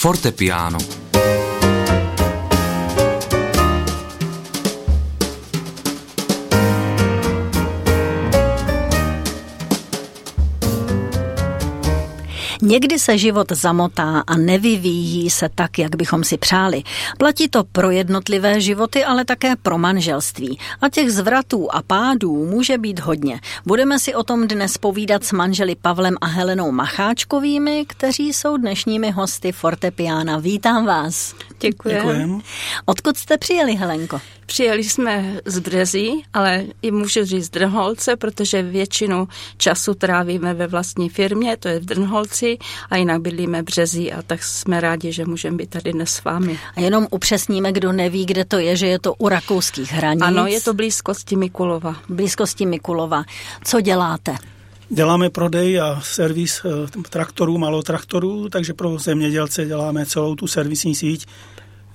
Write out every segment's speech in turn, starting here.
Fortepiano. Někdy se život zamotá a nevyvíjí se tak, jak bychom si přáli. Platí to pro jednotlivé životy, ale také pro manželství. A těch zvratů a pádů může být hodně. Budeme si o tom dnes povídat s manželi Pavlem a Helenou Macháčkovými, kteří jsou dnešními hosty Fortepiana. Vítám vás. Děkuji. Děkujem. Odkud jste přijeli, Helenko? Přijeli jsme z Brezí, ale i můžu říct Drnholce, protože většinu času trávíme ve vlastní firmě, to je v Drnholci a jinak bydlíme v Březí a tak jsme rádi, že můžeme být tady dnes s vámi. A jenom upřesníme, kdo neví, kde to je, že je to u rakouských hranic. Ano, je to blízkosti Mikulova. Blízkosti Mikulova. Co děláte? Děláme prodej a servis eh, traktorů, malotraktorů, takže pro zemědělce děláme celou tu servisní síť,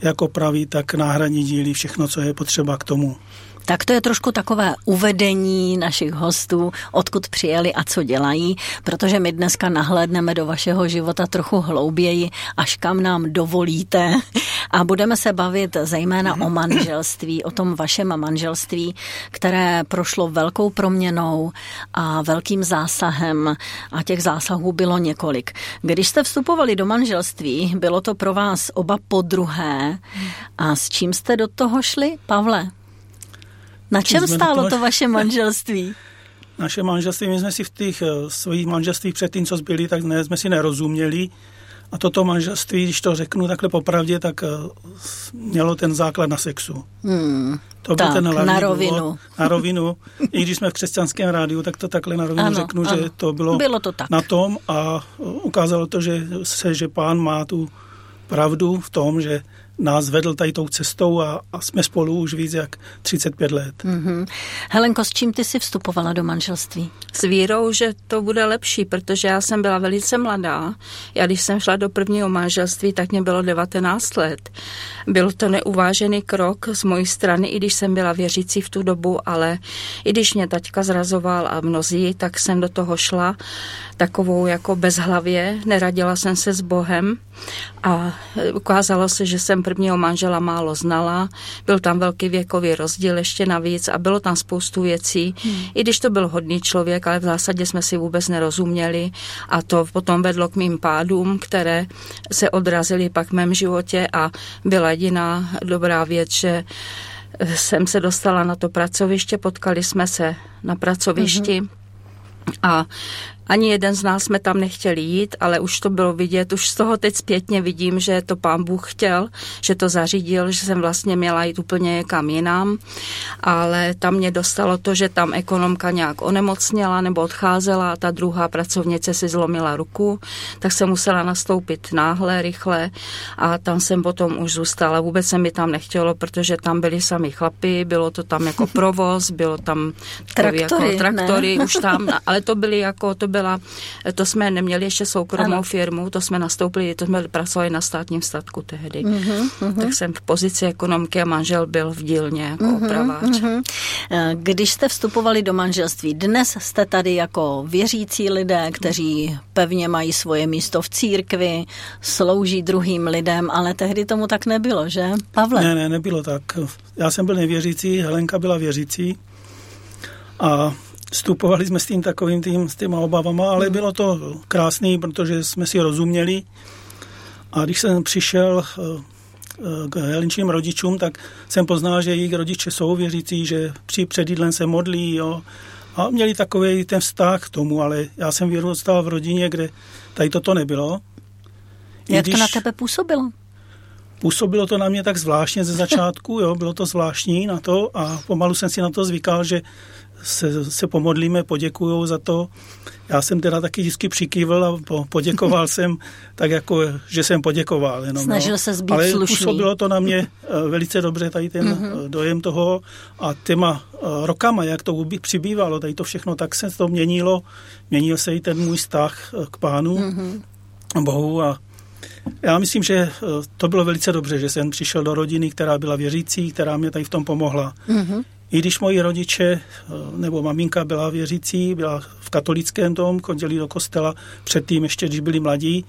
jako praví, tak náhradní díly, všechno, co je potřeba k tomu. Tak to je trošku takové uvedení našich hostů, odkud přijeli a co dělají, protože my dneska nahlédneme do vašeho života trochu hlouběji, až kam nám dovolíte. A budeme se bavit zejména o manželství, o tom vašem manželství, které prošlo velkou proměnou a velkým zásahem a těch zásahů bylo několik. Když jste vstupovali do manželství, bylo to pro vás oba podruhé a s čím jste do toho šli, Pavle? Na čem stálo to vaše manželství? Naše manželství, my jsme si v těch uh, svých manželstvích předtím, co zbyli, tak ne, jsme si nerozuměli. A toto manželství, když to řeknu takhle popravdě, tak uh, mělo ten základ na sexu. Hmm, to byl tak, ten hlavní na rovinu. Důvod, na rovinu. I když jsme v křesťanském rádiu, tak to takhle na rovinu ano, řeknu, ano. že to bylo, bylo to tak. na tom a ukázalo to, že se, že pán má tu pravdu v tom, že nás vedl tady tou cestou a, a jsme spolu už víc jak 35 let. Mm-hmm. Helenko, s čím ty jsi vstupovala do manželství? S vírou, že to bude lepší, protože já jsem byla velice mladá. Já když jsem šla do prvního manželství, tak mě bylo 19 let. Byl to neuvážený krok z mojí strany, i když jsem byla věřící v tu dobu, ale i když mě taťka zrazoval a mnozí, tak jsem do toho šla takovou jako bezhlavě, neradila jsem se s Bohem a ukázalo se, že jsem prvního manžela málo znala, byl tam velký věkový rozdíl ještě navíc a bylo tam spoustu věcí, hmm. i když to byl hodný člověk, ale v zásadě jsme si vůbec nerozuměli a to potom vedlo k mým pádům, které se odrazily pak v mém životě a byla jediná dobrá věc, že jsem se dostala na to pracoviště, potkali jsme se na pracovišti mm-hmm. a ani jeden z nás jsme tam nechtěli jít, ale už to bylo vidět, už z toho teď zpětně vidím, že to pán Bůh chtěl, že to zařídil, že jsem vlastně měla jít úplně někam jinam, ale tam mě dostalo to, že tam ekonomka nějak onemocněla nebo odcházela a ta druhá pracovnice si zlomila ruku, tak jsem musela nastoupit náhle, rychle a tam jsem potom už zůstala. Vůbec se mi tam nechtělo, protože tam byli sami chlapy, bylo to tam jako provoz, bylo tam traktory, jako traktory už tam, ale to byly jako, to byla, to jsme neměli ještě soukromou ano. firmu, to jsme nastoupili, to jsme pracovali na státním statku tehdy. Uh-huh, uh-huh. Tak jsem v pozici ekonomky a manžel byl v dílně jako uh-huh, opraváč. Uh-huh. Když jste vstupovali do manželství, dnes jste tady jako věřící lidé, kteří pevně mají svoje místo v církvi, slouží druhým lidem, ale tehdy tomu tak nebylo, že? Pavle? Ne, ne, nebylo tak. Já jsem byl nevěřící, Helenka byla věřící a vstupovali jsme s tím takovým tým, s těma obavama, ale bylo to krásný, protože jsme si rozuměli. A když jsem přišel eh, eh, k Helenčím rodičům, tak jsem poznal, že jejich rodiče jsou věřící, že při předjídlen se modlí, jo, a měli takový ten vztah k tomu, ale já jsem vyrůstal v rodině, kde tady toto nebylo. Jak když... to na tebe působilo? Působilo to na mě tak zvláštně ze začátku, jo, bylo to zvláštní na to a pomalu jsem si na to zvykal, že se, se pomodlíme, poděkuju za to. Já jsem teda taky vždycky přikývil a po, poděkoval jsem tak jako, že jsem poděkoval. Jenom, Snažil no. se zbýt Ale slušný. působilo to na mě eh, velice dobře, tady ten mm-hmm. dojem toho a těma eh, rokama, jak to přibývalo, tady to všechno, tak se to měnilo. Měnil se i ten můj vztah k pánu, mm-hmm. Bohu a já myslím, že to bylo velice dobře, že jsem přišel do rodiny, která byla věřící, která mě tady v tom pomohla. Mm-hmm. I když moji rodiče eh, nebo maminka byla věřící, byla v katolickém tom, chodili do kostela předtím ještě, když byli mladí,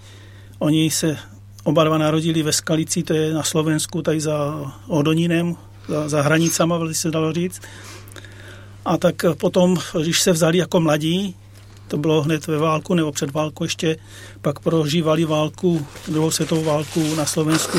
oni se oba dva narodili ve Skalici, to je na Slovensku, tady za Odonínem, za, za hranicama, by se dalo říct. A tak potom, když se vzali jako mladí, to bylo hned ve válku nebo před válkou ještě, pak prožívali válku, druhou světovou válku na Slovensku,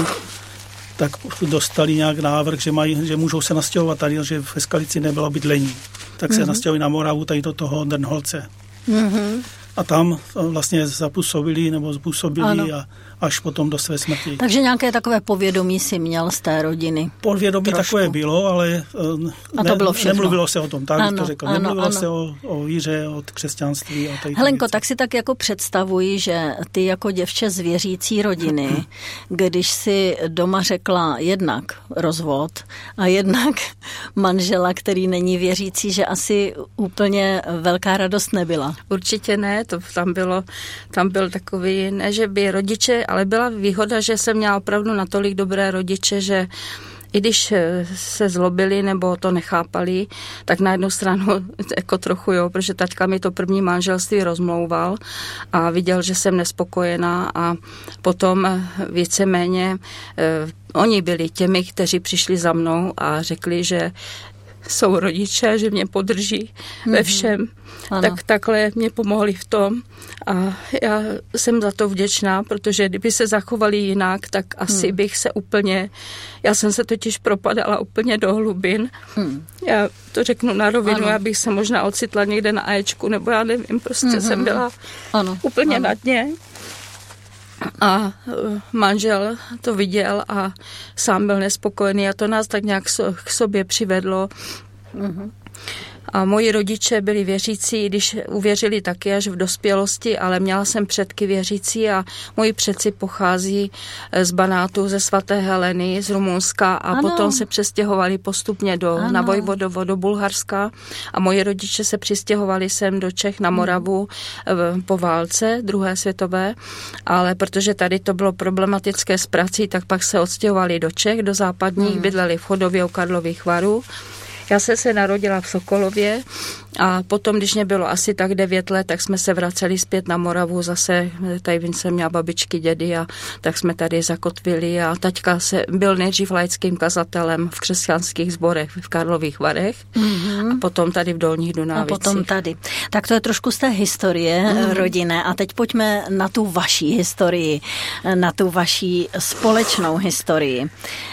tak dostali nějak návrh, že, mají, že můžou se nastěhovat tady, že ve Skalici nebylo bydlení. Tak se mm-hmm. nastěhovali na Moravu, tady do toho Drnholce. Mm-hmm. A tam vlastně zapůsobili nebo způsobili a až potom do své smrti. Takže nějaké takové povědomí si měl z té rodiny? Povědomí Trošku. takové bylo, ale ne, a to bylo všechno. nemluvilo se o tom, tak ano, to řekl. Ano, nemluvilo ano. se o, o víře, o křesťanství. A tady Helenko, věci. tak si tak jako představuji, že ty jako děvče z věřící rodiny, když si doma řekla jednak rozvod a jednak manžela, který není věřící, že asi úplně velká radost nebyla. Určitě ne, to tam bylo, tam byl takový, ne, že by rodiče ale byla výhoda, že jsem měla opravdu natolik dobré rodiče, že i když eh, se zlobili nebo to nechápali, tak na jednu stranu jako trochu jo, protože taťka mi to první manželství rozmlouval a viděl, že jsem nespokojená a potom eh, víceméně eh, oni byli těmi, kteří přišli za mnou a řekli, že jsou rodiče, že mě podrží mm-hmm. ve mhm. všem. Ano. Tak takhle mě pomohli v tom a já jsem za to vděčná, protože kdyby se zachovali jinak, tak asi hmm. bych se úplně, já jsem se totiž propadala úplně do hlubin. Hmm. Já to řeknu na rovinu, ano. já bych se možná ocitla někde na Ačku, nebo já nevím, prostě hmm. jsem byla ano. úplně ano. na dně. A e, manžel to viděl a sám byl nespokojený a to nás tak nějak k sobě přivedlo. Mm-hmm. A moji rodiče byli věřící, když uvěřili taky až v dospělosti, ale měla jsem předky věřící a moji předci pochází eh, z Banátu, ze svaté Heleny, z Rumunska a ano. potom se přestěhovali postupně do, na Vojvodovo, do Bulharska a moji rodiče se přistěhovali sem do Čech na Moravu hmm. po válce druhé světové, ale protože tady to bylo problematické s prací, tak pak se odstěhovali do Čech, do západních, hmm. bydleli v Chodově u Karlových varů já jsem se narodila v Sokolově a potom, když mě bylo asi tak devět let, tak jsme se vraceli zpět na Moravu zase, tady jsem měla babičky, dědy a tak jsme tady zakotvili a taťka se byl nejdřív laickým kazatelem v křesťanských zborech v Karlových Varech mm-hmm. a potom tady v Dolních Dunávicích. A potom tady. Tak to je trošku z té historie mm-hmm. rodinné a teď pojďme na tu vaší historii, na tu vaší společnou historii.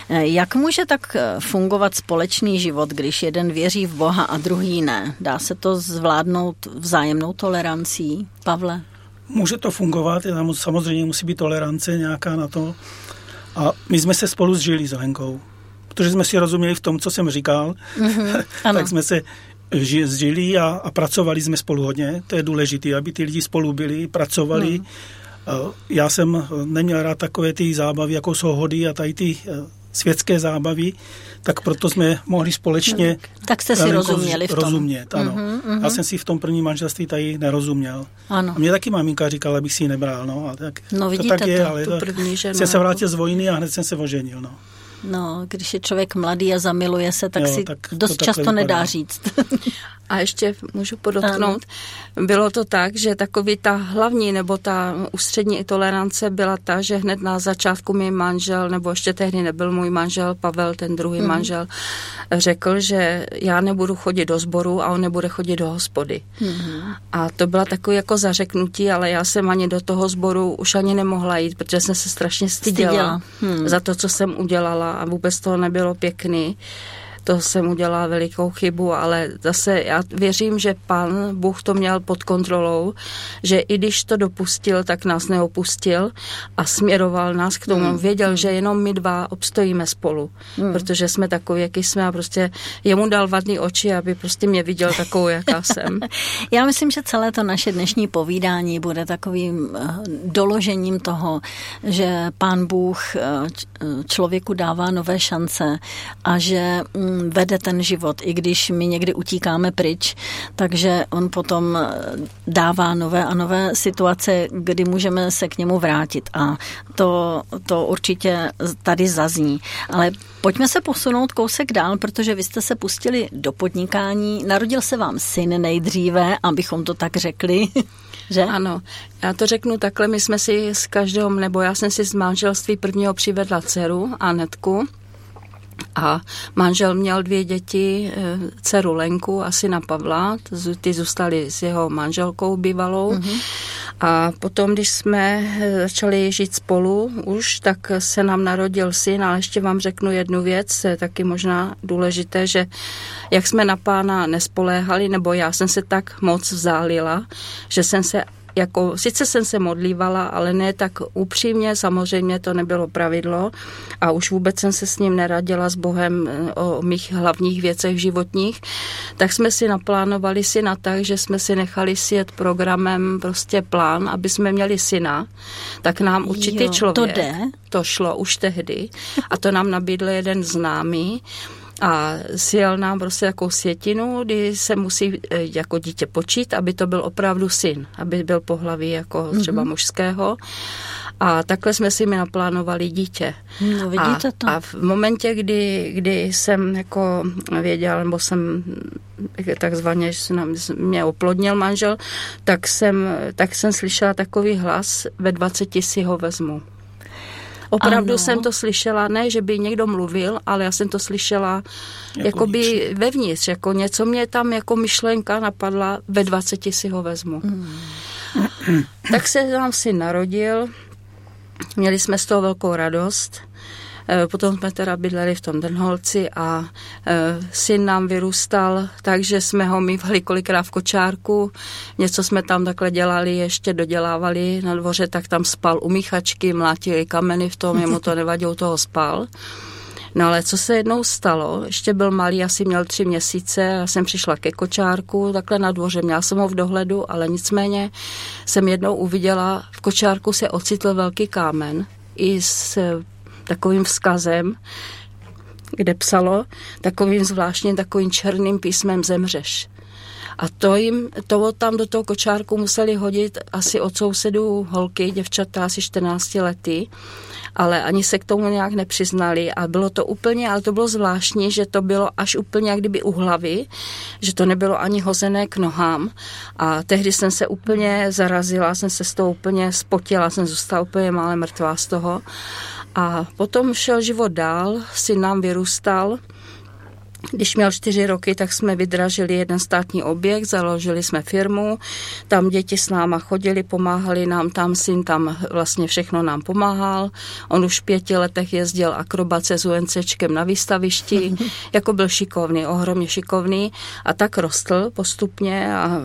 Jak může tak fungovat společný život, když jeden věří v Boha a druhý ne? Dá se to zvládnout vzájemnou tolerancí, Pavle? Může to fungovat, samozřejmě musí být tolerance nějaká na to. A my jsme se spolu zžili s Lenkou, protože jsme si rozuměli v tom, co jsem říkal, mm-hmm, tak jsme se zžili a, a pracovali jsme spolu hodně. To je důležité, aby ty lidi spolu byli, pracovali. Mm. Já jsem neměl rád takové ty zábavy, jako jsou hody a tady ty eh, světské zábavy, tak proto jsme mohli společně... Tak jste si rozuměli v tom. Rozumět, ano. Uh-huh, uh-huh. Já jsem si v tom prvním manželství tady nerozuměl. Ano. A mě taky maminka říkala, abych si ji nebral, no. A tak, no vidíte to tak je, to, ale tu první ženu. jsem se vrátil z vojny a hned jsem se oženil, no. No, když je člověk mladý a zamiluje se, tak jo, si tak dost často vypadá. nedá říct. A ještě můžu podotknout, ano. Bylo to tak, že takový ta hlavní nebo ta ústřední tolerance byla ta, že hned na začátku můj manžel, nebo ještě tehdy nebyl můj manžel, Pavel, ten druhý mm. manžel, řekl, že já nebudu chodit do sboru a on nebude chodit do hospody. Mm. A to byla takové jako zařeknutí, ale já jsem ani do toho sboru už ani nemohla jít, protože jsem se strašně styděla, styděla. Hmm. za to, co jsem udělala a vůbec to nebylo pěkný to jsem udělala velikou chybu, ale zase já věřím, že pan Bůh to měl pod kontrolou, že i když to dopustil, tak nás neopustil a směroval nás k tomu. Hmm. Věděl, hmm. že jenom my dva obstojíme spolu, hmm. protože jsme takový, jaký jsme a prostě jemu dal vadný oči, aby prostě mě viděl takovou, jaká jsem. já myslím, že celé to naše dnešní povídání bude takovým eh, doložením toho, že pán Bůh eh, člověku dává nové šance a že mm, vede ten život, i když my někdy utíkáme pryč, takže on potom eh, dává nové a nové situace, kdy můžeme se k němu vrátit a to, to určitě tady zazní. Ale pojďme se posunout kousek dál, protože vy jste se pustili do podnikání. Narodil se vám syn nejdříve, abychom to tak řekli. že? Ano, já to řeknu takhle, my jsme si s každou, nebo já jsem si z manželství prvního přivedla dceru, Anetku, a manžel měl dvě děti, eh, dceru Lenku a syna Pavla, ty zůstaly s jeho manželkou bývalou. Mm-hmm. A potom, když jsme eh, začali žít spolu už, tak se nám narodil syn, ale ještě vám řeknu jednu věc, je taky možná důležité, že jak jsme na pána nespoléhali, nebo já jsem se tak moc vzálila, že jsem se jako, sice jsem se modlívala, ale ne tak upřímně, samozřejmě to nebylo pravidlo a už vůbec jsem se s ním neradila s Bohem eh, o mých hlavních věcech životních, tak jsme si naplánovali syna tak, že jsme si nechali sjet programem prostě plán, aby jsme měli syna, tak nám určitý jo, člověk, to, jde. to šlo už tehdy a to nám nabídl jeden známý, a sjel nám prostě jako sjetinu, kdy se musí e, jako dítě počít, aby to byl opravdu syn, aby byl pohlaví jako třeba mm-hmm. mužského. A takhle jsme si mi naplánovali dítě. No, vidíte to. A, a v momentě, kdy, kdy jsem jako věděla, nebo jsem takzvaně, že se nám, mě oplodnil manžel, tak jsem, tak jsem slyšela takový hlas, ve 20 si ho vezmu. Opravdu ano. jsem to slyšela, ne, že by někdo mluvil, ale já jsem to slyšela jako jakoby vevnitř, jako něco mě tam jako myšlenka napadla, ve 20 si ho vezmu. Hmm. tak se nám si narodil, měli jsme z toho velkou radost. Eh, potom jsme teda bydleli v tom Drnholci a eh, syn nám vyrůstal, takže jsme ho mývali kolikrát v kočárku. Něco jsme tam takhle dělali, ještě dodělávali na dvoře, tak tam spal u míchačky, mlátili kameny v tom, jemu to nevadilo, toho spal. No ale co se jednou stalo, ještě byl malý, asi měl tři měsíce, já jsem přišla ke kočárku, takhle na dvoře, měla jsem ho v dohledu, ale nicméně jsem jednou uviděla, v kočárku se ocitl velký kámen i s takovým vzkazem, kde psalo takovým zvláštním takovým černým písmem zemřeš. A to jim, to tam do toho kočárku museli hodit asi od sousedů holky, děvčata asi 14 lety, ale ani se k tomu nějak nepřiznali. A bylo to úplně, ale to bylo zvláštní, že to bylo až úplně jak kdyby u hlavy, že to nebylo ani hozené k nohám. A tehdy jsem se úplně zarazila, jsem se z toho úplně spotila, jsem zůstala úplně mále mrtvá z toho a potom šel život dál, syn nám vyrůstal. Když měl čtyři roky, tak jsme vydražili jeden státní objekt, založili jsme firmu, tam děti s náma chodili, pomáhali nám tam, syn tam vlastně všechno nám pomáhal. On už v pěti letech jezdil akrobace s UNCčkem na výstavišti, jako byl šikovný, ohromně šikovný a tak rostl postupně a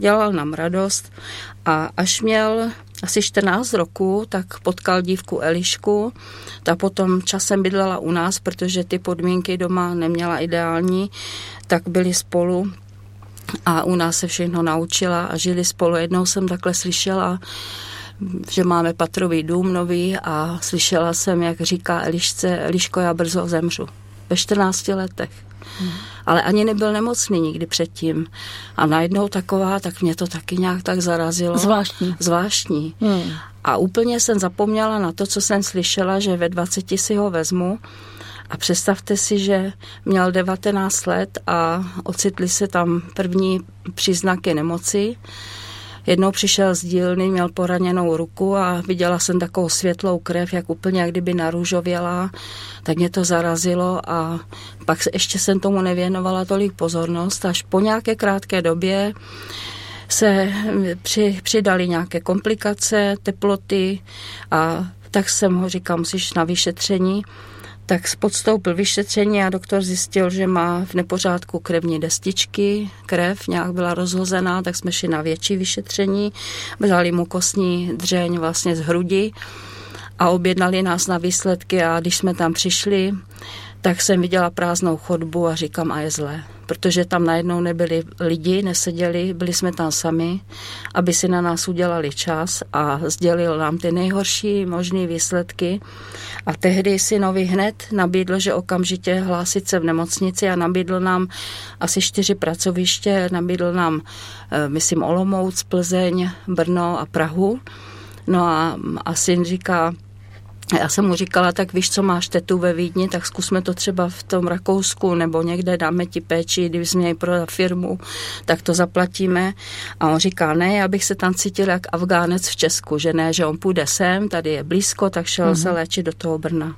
dělal nám radost. A až měl asi 14 roku, tak potkal dívku Elišku. Ta potom časem bydlela u nás, protože ty podmínky doma neměla ideální, tak byli spolu a u nás se všechno naučila a žili spolu. Jednou jsem takhle slyšela, že máme patrový dům nový a slyšela jsem, jak říká Elišce, Eliško, já brzo zemřu. Ve 14 letech. Hmm ale ani nebyl nemocný nikdy předtím. A najednou taková, tak mě to taky nějak tak zarazilo. Zvláštní. Zvláštní. Hmm. A úplně jsem zapomněla na to, co jsem slyšela, že ve 20 si ho vezmu. A představte si, že měl 19 let a ocitli se tam první příznaky nemoci. Jednou přišel z dílny, měl poraněnou ruku a viděla jsem takovou světlou krev, jak úplně jak kdyby narůžověla, tak mě to zarazilo a pak ještě jsem tomu nevěnovala tolik pozornost, až po nějaké krátké době se při, přidali nějaké komplikace, teploty a tak jsem ho říkal, musíš na vyšetření tak podstoupil vyšetření a doktor zjistil, že má v nepořádku krevní destičky, krev nějak byla rozhozená, tak jsme šli na větší vyšetření, vzali mu kostní dřeň vlastně z hrudi a objednali nás na výsledky a když jsme tam přišli, tak jsem viděla prázdnou chodbu a říkám, a je zlé. Protože tam najednou nebyli lidi, neseděli, byli jsme tam sami, aby si na nás udělali čas a sdělil nám ty nejhorší možné výsledky. A tehdy si novi hned nabídl, že okamžitě hlásit se v nemocnici a nabídl nám asi čtyři pracoviště, nabídl nám, eh, myslím, Olomouc, Plzeň, Brno a Prahu. No a, a syn říká, já jsem mu říkala, tak víš, co máš tetu ve Vídni, tak zkusme to třeba v tom Rakousku nebo někde dáme ti péči, kdyby jsme měli prodat firmu, tak to zaplatíme. A on říká, ne, já bych se tam cítil jak Afgánec v Česku, že ne, že on půjde sem, tady je blízko, tak šel mm-hmm. se léčit do toho Brna.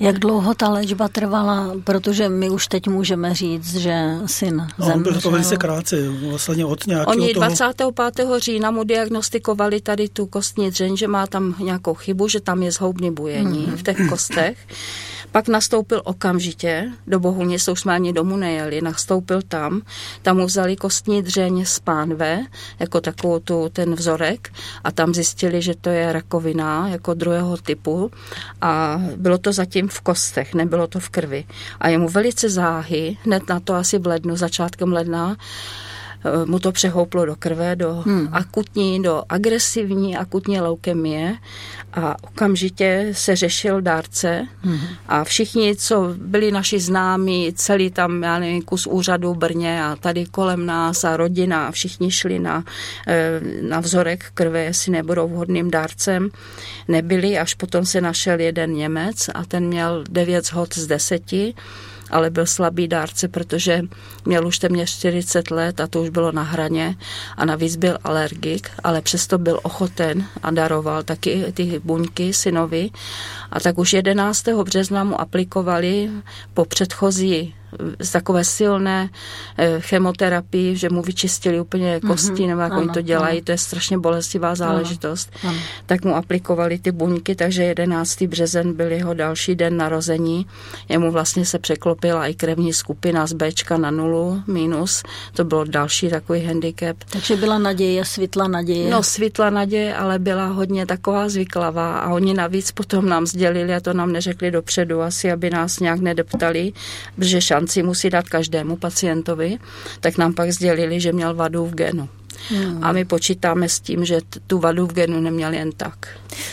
Jak dlouho ta léčba trvala, protože my už teď můžeme říct, že syn zemřel. Bylo to velice krátce, vlastně od nějakého Oni 25. Toho... října mu diagnostikovali tady tu kostní dřeň, že má tam nějakou chybu, že tam je zhoubný bujení mm. v těch kostech. Pak nastoupil okamžitě, do Bohunice už jsme ani domů nejeli, nastoupil tam, tam mu vzali kostní dřeň z pánve, jako takovou tu, ten vzorek. A tam zjistili, že to je rakovina jako druhého typu. A bylo to zatím v kostech, nebylo to v krvi. A je mu velice záhy, hned na to asi v lednu, začátkem ledna, mu to přehouplo do krve, do hmm. akutní, do agresivní akutní leukemie a okamžitě se řešil dárce hmm. a všichni, co byli naši známí, celý tam, já nevím, kus úřadu v Brně a tady kolem nás a rodina, všichni šli na, eh, na vzorek krve, jestli nebudou vhodným dárcem. Nebyli, až potom se našel jeden Němec a ten měl 9 hod z deseti ale byl slabý dárce, protože měl už téměř 40 let a to už bylo na hraně a navíc byl alergik, ale přesto byl ochoten a daroval taky ty buňky synovi a tak už 11. března mu aplikovali po předchozí z takové silné eh, chemoterapii, že mu vyčistili úplně mhm. kosti, mm-hmm. nebo jak ano, oni to dělají, ano. to je strašně bolestivá záležitost, ano, ano. tak mu aplikovali ty buňky, takže 11. březen byl jeho další den narození. Jemu vlastně se překlopila i krevní skupina z Bčka na nulu, minus, to bylo další takový handicap. Takže byla naděje, světla naděje? No, světla naděje, ale byla hodně taková zvyklavá a oni navíc potom nám sdělili a to nám neřekli dopředu asi, aby nás nějak nedeptali, protože šan šanci musí dát každému pacientovi, tak nám pak sdělili, že měl vadu v genu. Hmm. A my počítáme s tím, že tu vadu v genu neměl jen tak.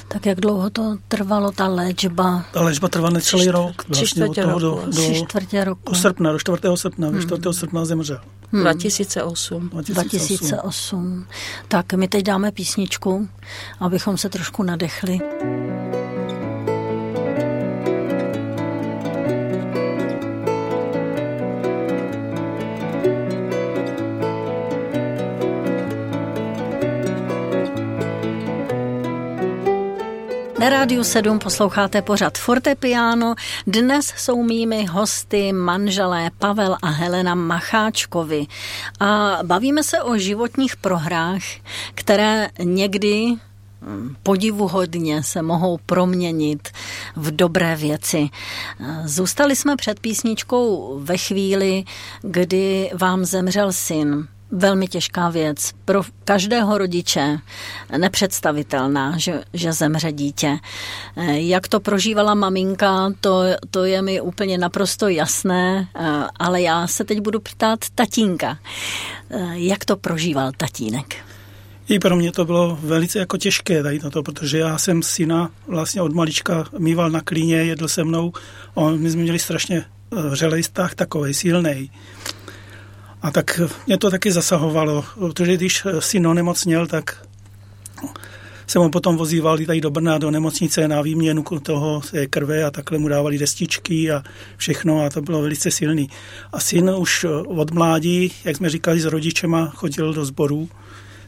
Tak jak dlouho to trvalo, ta léčba? Ta léčba trvá necelý rok. Vlastně od toho do, do, čtvrtě roku. do srpna, do 4. srpna, hmm. 4. srpna zemřel. Hmm. 2008. 2008. 2008. Tak my teď dáme písničku, abychom se trošku nadechli. Na rádiu 7 posloucháte pořad Fortepiano. Dnes jsou mými hosty manželé Pavel a Helena Macháčkovi. A bavíme se o životních prohrách, které někdy hm, podivuhodně se mohou proměnit v dobré věci. Zůstali jsme před písničkou ve chvíli, kdy vám zemřel syn velmi těžká věc. Pro každého rodiče nepředstavitelná, že, že zemře dítě. Eh, jak to prožívala maminka, to, to je mi úplně naprosto jasné, eh, ale já se teď budu ptát tatínka. Eh, jak to prožíval tatínek? I pro mě to bylo velice jako těžké tady to, protože já jsem syna vlastně od malička mýval na klíně, jedl se mnou. On, my jsme měli strašně vřelej vztah, takový silný. A tak mě to taky zasahovalo, protože když syn onemocněl, tak jsem ho potom vozíval tady do Brna, do nemocnice na výměnu toho krve a takhle mu dávali destičky a všechno a to bylo velice silný. A syn už od mládí, jak jsme říkali s rodičema, chodil do sborů,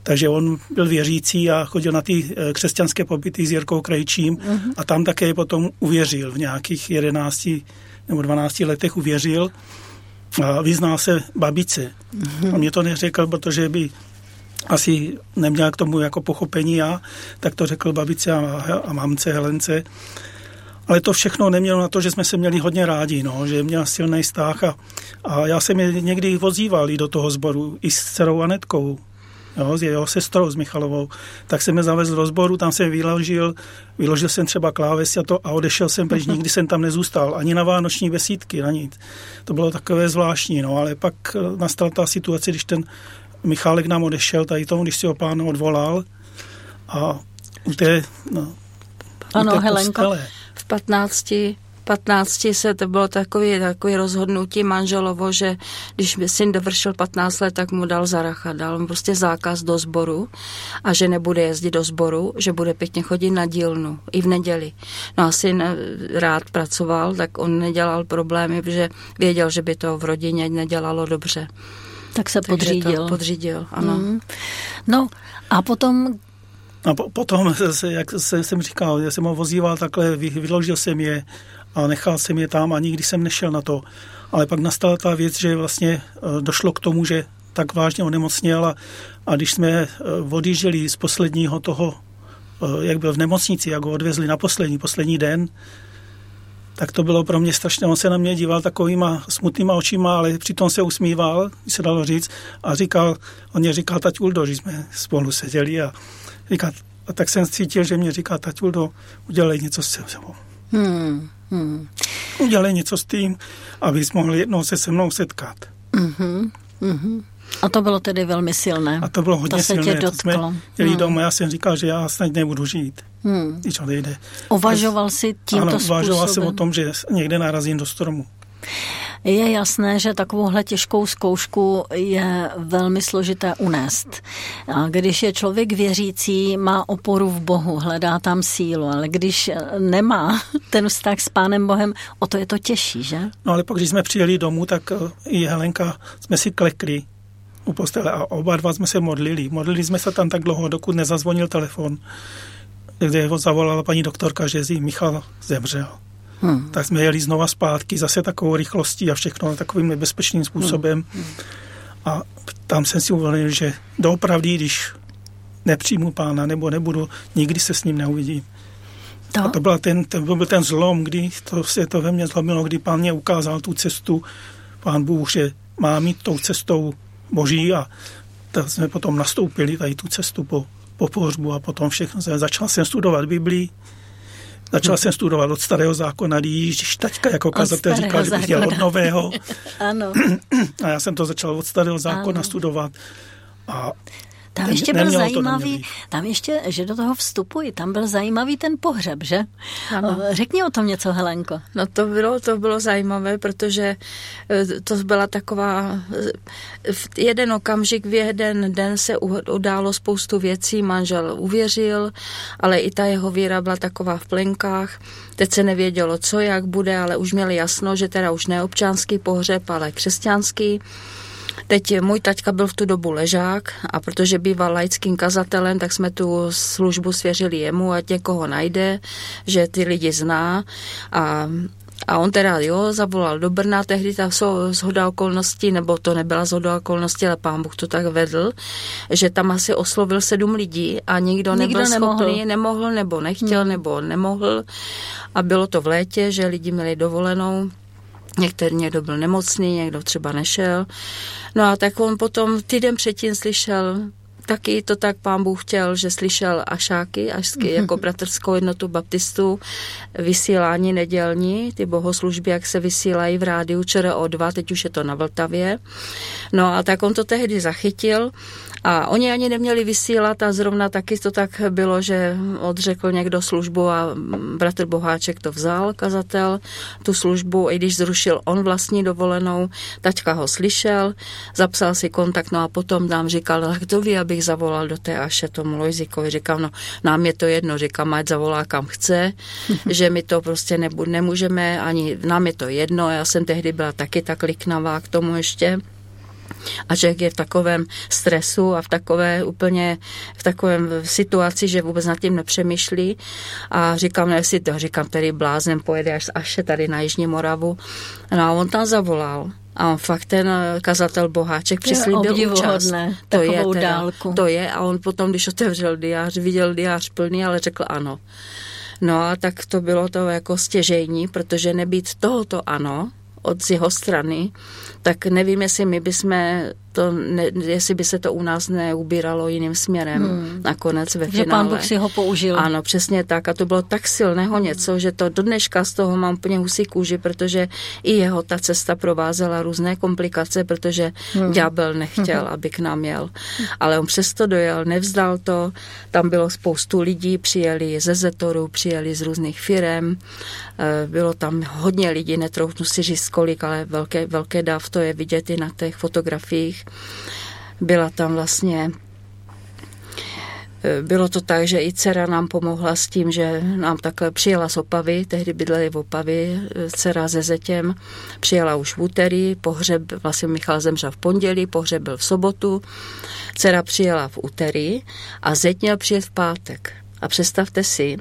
takže on byl věřící a chodil na ty eh, křesťanské pobyty s Jirkou Krejčím uh-huh. a tam také potom uvěřil. V nějakých 11 nebo 12 letech uvěřil a vyzná se babice. A mě to neřekl, protože by asi neměl k tomu jako pochopení já, tak to řekl babice a, a mamce Helence. Ale to všechno nemělo na to, že jsme se měli hodně rádi, no, že měl silný vztah a, a já jsem je někdy vozíval i do toho sboru, i s dcerou Anetkou, jo, s jeho sestrou, s Michalovou, tak jsem je zavezl do sboru, tam jsem vyložil, vyložil jsem třeba kláves a, to, a odešel jsem pryč, nikdy jsem tam nezůstal, ani na vánoční besídky, na nic. To bylo takové zvláštní, no, ale pak eh, nastala ta situace, když ten Michálek nám odešel, tady tomu, když si ho pán odvolal a u té, no, ano, u té Helenko, v 15 15 se to bylo takový, takový rozhodnutí manželovo, že když syn dovršil 15 let, tak mu dal zaracha, dal mu prostě zákaz do sboru a že nebude jezdit do sboru, že bude pěkně chodit na dílnu i v neděli. No a syn eh, rád pracoval, tak on nedělal problémy, protože věděl, že by to v rodině nedělalo dobře. Tak se Takže podřídil. podřídil, ano. Mm. No a potom a po, potom, jak jsem říkal, já jsem ho vozíval takhle, vyložil jsem je a nechal jsem je tam a nikdy jsem nešel na to. Ale pak nastala ta věc, že vlastně e, došlo k tomu, že tak vážně onemocněl a, a když jsme e, odjížděli z posledního toho, e, jak byl v nemocnici, jak ho odvezli na poslední, poslední den, tak to bylo pro mě strašné. On se na mě díval takovýma smutnýma očima, ale přitom se usmíval, se dalo říct, a říkal, on mě říkal, tať Uldo, že jsme spolu seděli a říká, a tak jsem cítil, že mě říká, tať Uldo, udělej něco s sebou. Hmm. Hmm. Udělej něco s tím, abys mohl jednou se se mnou setkat. Mm-hmm. Mm-hmm. A to bylo tedy velmi silné. A to bylo hodně to se silné. Tě dotklo. To jsme jeli hmm. domů, já jsem říkal, že já snad nebudu žít, hmm. když odejde. Uvažoval jsi tímto ano, uvažoval jsem o tom, že někde narazím do stromu. Je jasné, že takovouhle těžkou zkoušku je velmi složité unést. A když je člověk věřící, má oporu v Bohu, hledá tam sílu, ale když nemá ten vztah s Pánem Bohem, o to je to těžší, že? No ale pak, když jsme přijeli domů, tak eh, i Helenka jsme si klekli u postele a oba dva jsme se modlili. Modlili jsme se tam tak dlouho, dokud nezazvonil telefon, kde ho zavolala paní doktorka, že Michal zemřel. Hmm. Tak jsme jeli znova zpátky, zase takovou rychlostí a všechno takovým nebezpečným způsobem. Hmm. A tam jsem si uvědomil, že doopravdy, když nepřijmu pána nebo nebudu, nikdy se s ním neuvidím. To? A to, byl ten, to byl ten zlom, kdy to se to ve mně zlomilo, kdy pán mě ukázal tu cestu, pán Bůh, že má mít tou cestou boží a tak jsme potom nastoupili tady tu cestu po, po pohřbu a potom všechno. Začal jsem studovat Biblii, Začal jsem studovat od starého zákona, když taťka jako kazatel říkal, že bych chtěl od nového. ano. A já jsem to začal od starého zákona ano. studovat. A tam ještě byl zajímavý, tam ještě, že do toho vstupuji, tam byl zajímavý ten pohřeb, že? Ano. Řekni o tom něco, Helenko. No to bylo, to bylo zajímavé, protože e, to byla taková, e, v jeden okamžik, v jeden den se událo spoustu věcí, manžel uvěřil, ale i ta jeho víra byla taková v plenkách. Teď se nevědělo, co, jak bude, ale už měli jasno, že teda už ne občanský pohřeb, ale křesťanský. Teď můj taťka byl v tu dobu ležák a protože býval laickým kazatelem, tak jsme tu službu svěřili jemu, ať někoho najde, že ty lidi zná a a on teda, jo, zavolal do Brna, tehdy ta zhoda okolností, nebo to nebyla zhoda okolností, ale pán Bůh to tak vedl, že tam asi oslovil sedm lidí a nikdo, nikdo nebyl nemohl. schopný, nemohl, nebo nechtěl, hmm. nebo nemohl. A bylo to v létě, že lidi měli dovolenou Některý někdo byl nemocný, někdo třeba nešel. No a tak on potom týden předtím slyšel taky to tak pán Bůh chtěl, že slyšel ašáky, ašsky, jako bratrskou jednotu baptistů, vysílání nedělní, ty bohoslužby, jak se vysílají v rádiu ČRO2, teď už je to na Vltavě. No a tak on to tehdy zachytil a oni ani neměli vysílat a zrovna taky to tak bylo, že odřekl někdo službu a bratr Boháček to vzal, kazatel, tu službu, i když zrušil on vlastní dovolenou, taťka ho slyšel, zapsal si kontakt, no a potom nám říkal, tak to ví, abych zavolal do té Aše tomu Lojzikovi. Říkám, no nám je to jedno, říkám, ať zavolá kam chce, že my to prostě nebu, nemůžeme, ani nám je to jedno, já jsem tehdy byla taky tak liknavá k tomu ještě a člověk je v takovém stresu a v takové úplně v takovém situaci, že vůbec nad tím nepřemýšlí a říkám, no jestli to říkám, tady blázem pojede až, až tady na Jižní Moravu. No a on tam zavolal a on fakt ten kazatel Boháček přislíbil účast. To je, teda, dálku. to je a on potom, když otevřel diář, viděl diář plný, ale řekl ano. No a tak to bylo to jako stěžejní, protože nebýt tohoto ano, od z jeho strany, tak nevím, jestli my bychom to ne, jestli by se to u nás neubíralo jiným směrem hmm. nakonec ve že finále. pán Bůh si ho použil. Ano, přesně tak. A to bylo tak silného něco, že to do dneška z toho mám úplně husí kůži, protože i jeho ta cesta provázela různé komplikace, protože hmm. ďábel nechtěl, hmm. aby k nám jel. Ale on přesto dojel, nevzdal to. Tam bylo spoustu lidí, přijeli ze Zetoru, přijeli z různých firem. Eh, bylo tam hodně lidí, netroufnu si říct kolik, ale velké, velké dav, to je vidět i na těch fotografiích. Byla tam vlastně Eh, bylo to tak, že i dcera nám pomohla s tím, že nám takhle přijela z Opavy, tehdy bydleli v Opavy, eh, dcera ze Zetěm, přijela už v úterý, pohřeb, vlastně Michal zemřel v pondělí, pohřeb byl v sobotu, dcera přijela v úterý a Zeť měl přijet v pátek. A představte si,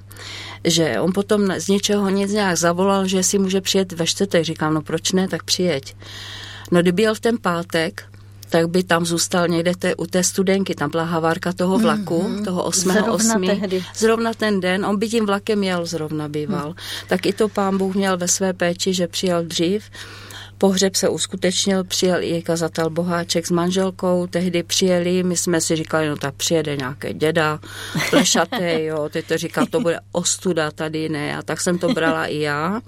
že on potom z ničeho nic nějak zavolal, že si může přijet ve čtvrtek. Říkám, no proč ne, tak přijeď. No kdyby jel v ten pátek, tak by tam zůstal někde té, u té studenky, tam byla havárka toho mhm, vlaku, mm-hmm. toho 8. Zrovna 8. Tehdy. Zrovna ten den, on by tím vlakem jel, zrovna býval. Mm. Tak i to pán Bůh měl ve své péči, že přijel dřív, Pohřeb se uskutečnil, přijel i kazatel Boháček s manželkou, tehdy přijeli, my jsme si říkali, no tak přijede nějaké děda, plešaté, jo, teď to říkal, to bude ostuda tady, ne, a tak jsem to brala i já.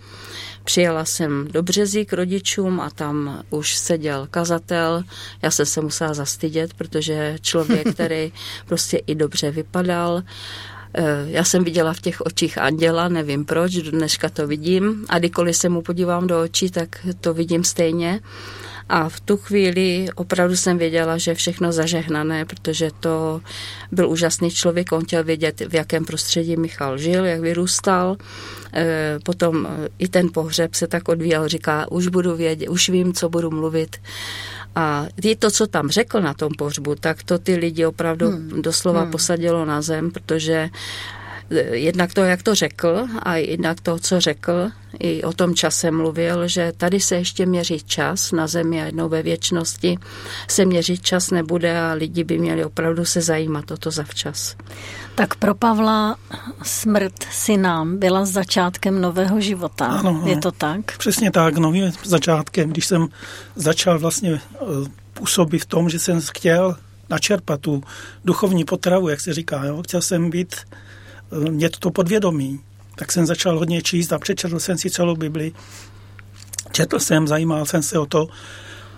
Přijela jsem do Březí k rodičům a tam už seděl kazatel. Já jsem se musela zastydět, protože člověk, který prostě i dobře vypadal, eh, já jsem viděla v těch očích anděla, nevím proč, dneška to vidím a kdykoliv se mu podívám do očí, tak to vidím stejně. A v tu chvíli opravdu jsem věděla, že všechno zažehnané, protože to byl úžasný člověk, on chtěl vědět, v jakém prostředí Michal žil, jak vyrůstal. E, potom e, i ten pohřeb se tak odvíjel, říká, už budu vědět, už vím, co budu mluvit. A i to, co tam řekl na tom pohřbu, tak to ty lidi opravdu hmm. doslova hmm. posadilo na zem, protože jednak to, jak to řekl a jednak to, co řekl, i o tom čase mluvil, že tady se ještě měří čas na zemi a jednou ve věčnosti se měřit čas nebude a lidi by měli opravdu se zajímat o to zavčas. Tak pro Pavla smrt synám byla začátkem nového života. Ano, ano. Je to tak? Přesně tak, novým začátkem, když jsem začal vlastně eh, působit v tom, že jsem chtěl načerpat tu duchovní potravu, jak se říká. Jo? Chtěl jsem být mě to podvědomí. Tak jsem začal hodně číst a přečetl jsem si celou Bibli. Četl jsem, zajímal jsem se o to.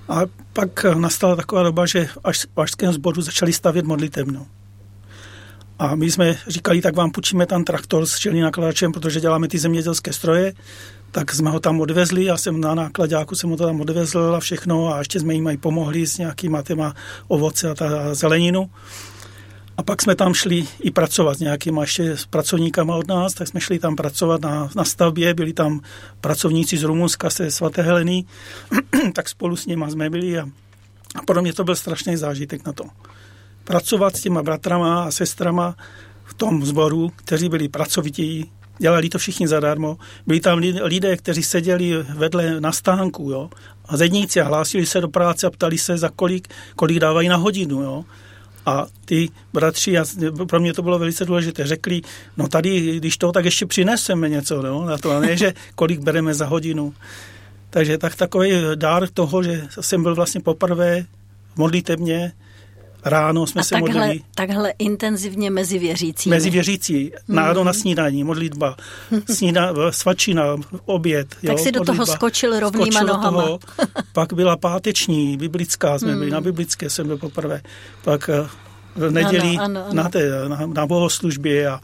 A pak nastala taková doba, že až v Pašském sboru začali stavět modlitevnu. A my jsme říkali, tak vám půjčíme tam traktor s čelným nakladačem, protože děláme ty zemědělské stroje, tak jsme ho tam odvezli, já jsem na nákladáku jsem ho tam odvezl a všechno a ještě jsme jim i pomohli s nějakýma těma ovoce a ta zeleninu. A pak jsme tam šli i pracovat s nějakýma ještě pracovníkama od nás, tak jsme šli tam pracovat na, na stavbě, byli tam pracovníci z Rumunska, ze svaté Heleny, tak spolu s nimi jsme byli a, a pro mě to byl strašný zážitek na to. Pracovat s těma bratrama a sestrama v tom sboru, kteří byli pracovití, dělali to všichni zadarmo. Byli tam lidé, kteří seděli vedle na stánku, jo, a zedníci a hlásili se do práce a ptali se, za kolik, kolik dávají na hodinu, jo. A ty bratři, pro mě to bylo velice důležité, řekli, no tady, když to, tak ještě přineseme něco no, na to, a ne, že kolik bereme za hodinu. Takže tak takový dár toho, že jsem byl vlastně poprvé modlitebně, ráno jsme a se takhle, modlili. takhle intenzivně mezi věřícími. Mezi věřící. Ráno mm. na snídaní, modlitba, snída, svačina, oběd. Tak jo, si do modlitba. toho skočil rovnýma skočil nohama. Toho, pak byla páteční, biblická jsme mm. byli, na biblické jsem byl poprvé. Pak eh, v neděli ano, ano, ano. Na, té, na, na bohoslužbě a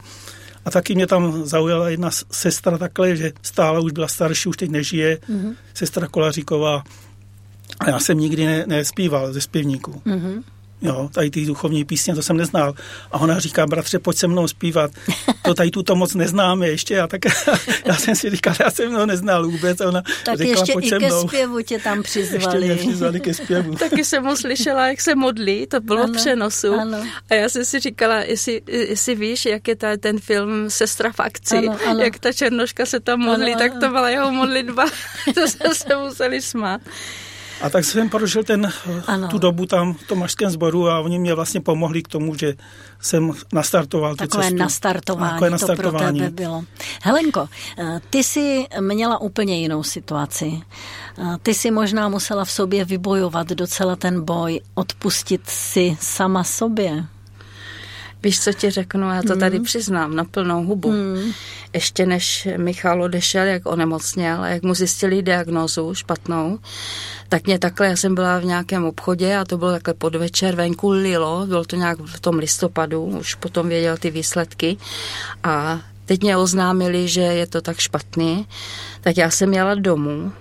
a taky mě tam zaujala jedna sestra takhle, že stále už byla starší, už teď nežije, mm-hmm. sestra Kolaříková. A já jsem nikdy ne, nespíval ze zpěvníků. Mm-hmm jo, tady ty duchovní písně, to jsem neznal. A ona říká, bratře, pojď se mnou zpívat. To tady tuto moc neznáme ještě. A tak já jsem si říkal, já jsem to neznal vůbec. A ona tak říkala, ještě pojď i se ke zpěvu tě tam přizvali. Ještě mě přizvali ke zpěvu. Taky jsem mu slyšela, jak se modlí, to bylo ano, přenosu. Ano. A já jsem si říkala, jestli, jestli víš, jak je ta, ten film Sestra v akci, ano, ano. jak ta černoška se tam modlí, ano, tak to byla jeho modlitba. to jsme se museli smát. A tak jsem prožil ten, ano. tu dobu tam v tom mažském sboru a oni mě vlastně pomohli k tomu, že jsem nastartoval Takové tu cestu. Nastartování, Takové nastartování, to pro tebe bylo. Helenko, eh, ty jsi měla úplně jinou situaci. Eh, ty si možná musela v sobě vybojovat docela ten boj, odpustit si sama sobě. Víš, co ti řeknu, já to tady hmm. přiznám na plnou hubu. Hmm. Ještě než Michal odešel, jak onemocněl, jak mu zjistili diagnózu špatnou, tak mě takhle, já jsem byla v nějakém obchodě a to bylo takhle podvečer, venku lilo, bylo to nějak v tom listopadu, už potom věděl ty výsledky a teď mě oznámili, že je to tak špatný, tak já jsem jela domů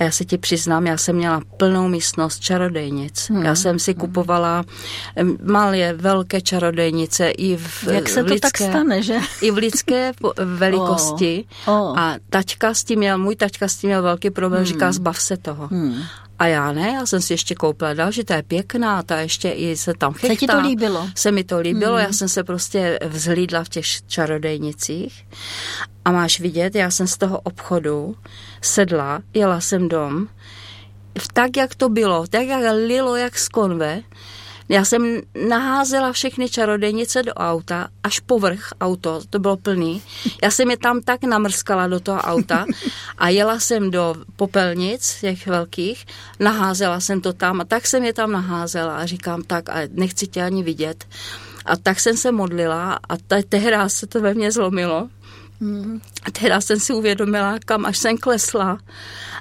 a já se ti přiznám, já jsem měla plnou místnost čarodejnic. Hmm. Já jsem si kupovala malé, velké čarodejnice i v Jak se v lidské, to tak stane, že? I v lidské velikosti. Oh. Oh. A taťka s tím měl, můj taťka s tím měl velký problém, hmm. říká, zbav se toho. Hmm. A já ne, já jsem si ještě koupila další, ta je pěkná, ta ještě i se tam chytá. Se ti to líbilo? Se mi to líbilo, mm. já jsem se prostě vzhlídla v těch čarodejnicích a máš vidět, já jsem z toho obchodu sedla, jela jsem dom, tak, jak to bylo, tak, jak lilo, jak z konve, já jsem naházela všechny čarodejnice do auta, až povrch auto, to bylo plný. Já jsem je tam tak namrskala do toho auta a jela jsem do popelnic, těch velkých, naházela jsem to tam a tak jsem je tam naházela a říkám tak a nechci tě ani vidět. A tak jsem se modlila a tehdy se to ve mně zlomilo. A teda jsem si uvědomila, kam až jsem klesla.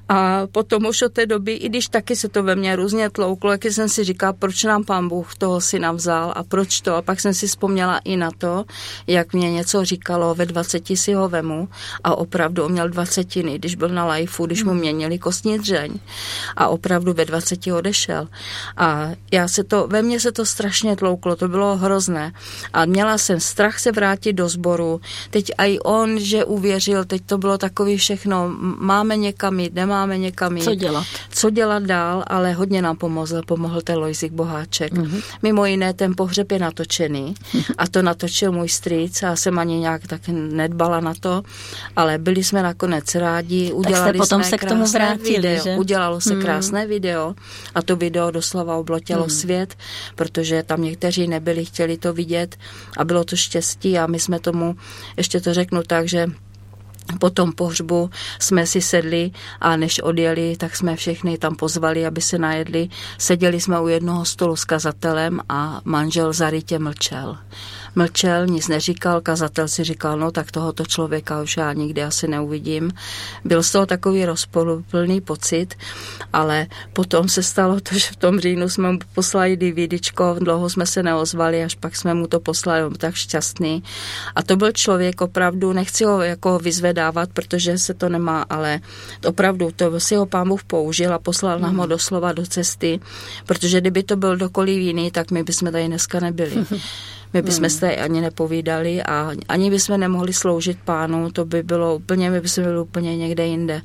A potom už od té doby, i když taky se to ve mně různě tlouklo, jak jsem si říkala, proč nám pán Bůh toho si vzal a proč to. A pak jsem si vzpomněla i na to, jak mě něco říkalo, ve 20 si ho vemu a opravdu on měl dvacetiny, když byl na lajfu, když mu měnili kostní dřeň a opravdu ve 20 odešel. A já se to, ve mně se to strašně tlouklo, to bylo hrozné. A měla jsem strach se vrátit do sboru. Teď i on, že uvěřil, teď to bylo takový všechno, máme někam jít, nemá nemáme někam jít. Co dělat? Co dělat dál, ale hodně nám pomohl, pomohl ten Lojzik Boháček. Mm-hmm. Mimo jiné, ten pohřeb je natočený a to natočil můj strýc a jsem ani nějak tak nedbala na to, ale byli jsme nakonec rádi, udělali tak potom jsme se k tomu vrátili, video, že? udělalo se mm. krásné video a to video doslova oblotělo mm. svět, protože tam někteří nebyli, chtěli to vidět a bylo to štěstí a my jsme tomu, ještě to řeknu tak, že po tom pohřbu jsme si sedli a než odjeli, tak jsme všechny tam pozvali, aby se najedli. Seděli jsme u jednoho stolu s kazatelem a manžel zarytě mlčel mlčel, nic neříkal, kazatel si říkal, no tak tohoto člověka už já nikdy asi neuvidím. Byl z toho takový rozporuplný pocit, ale potom se stalo to, že v tom říjnu jsme mu poslali DVDčko, dlouho jsme se neozvali, až pak jsme mu to poslali, on tak šťastný. A to byl člověk opravdu, nechci ho jako vyzvedávat, protože se to nemá, ale opravdu to si ho pán Bůh použil a poslal nám ho hmm. doslova do cesty, protože kdyby to byl dokoliv jiný, tak my bychom tady dneska nebyli. My bychom hmm. se ani nepovídali a ani bychom nemohli sloužit pánu, to by bylo úplně, my bychom byli úplně někde jinde.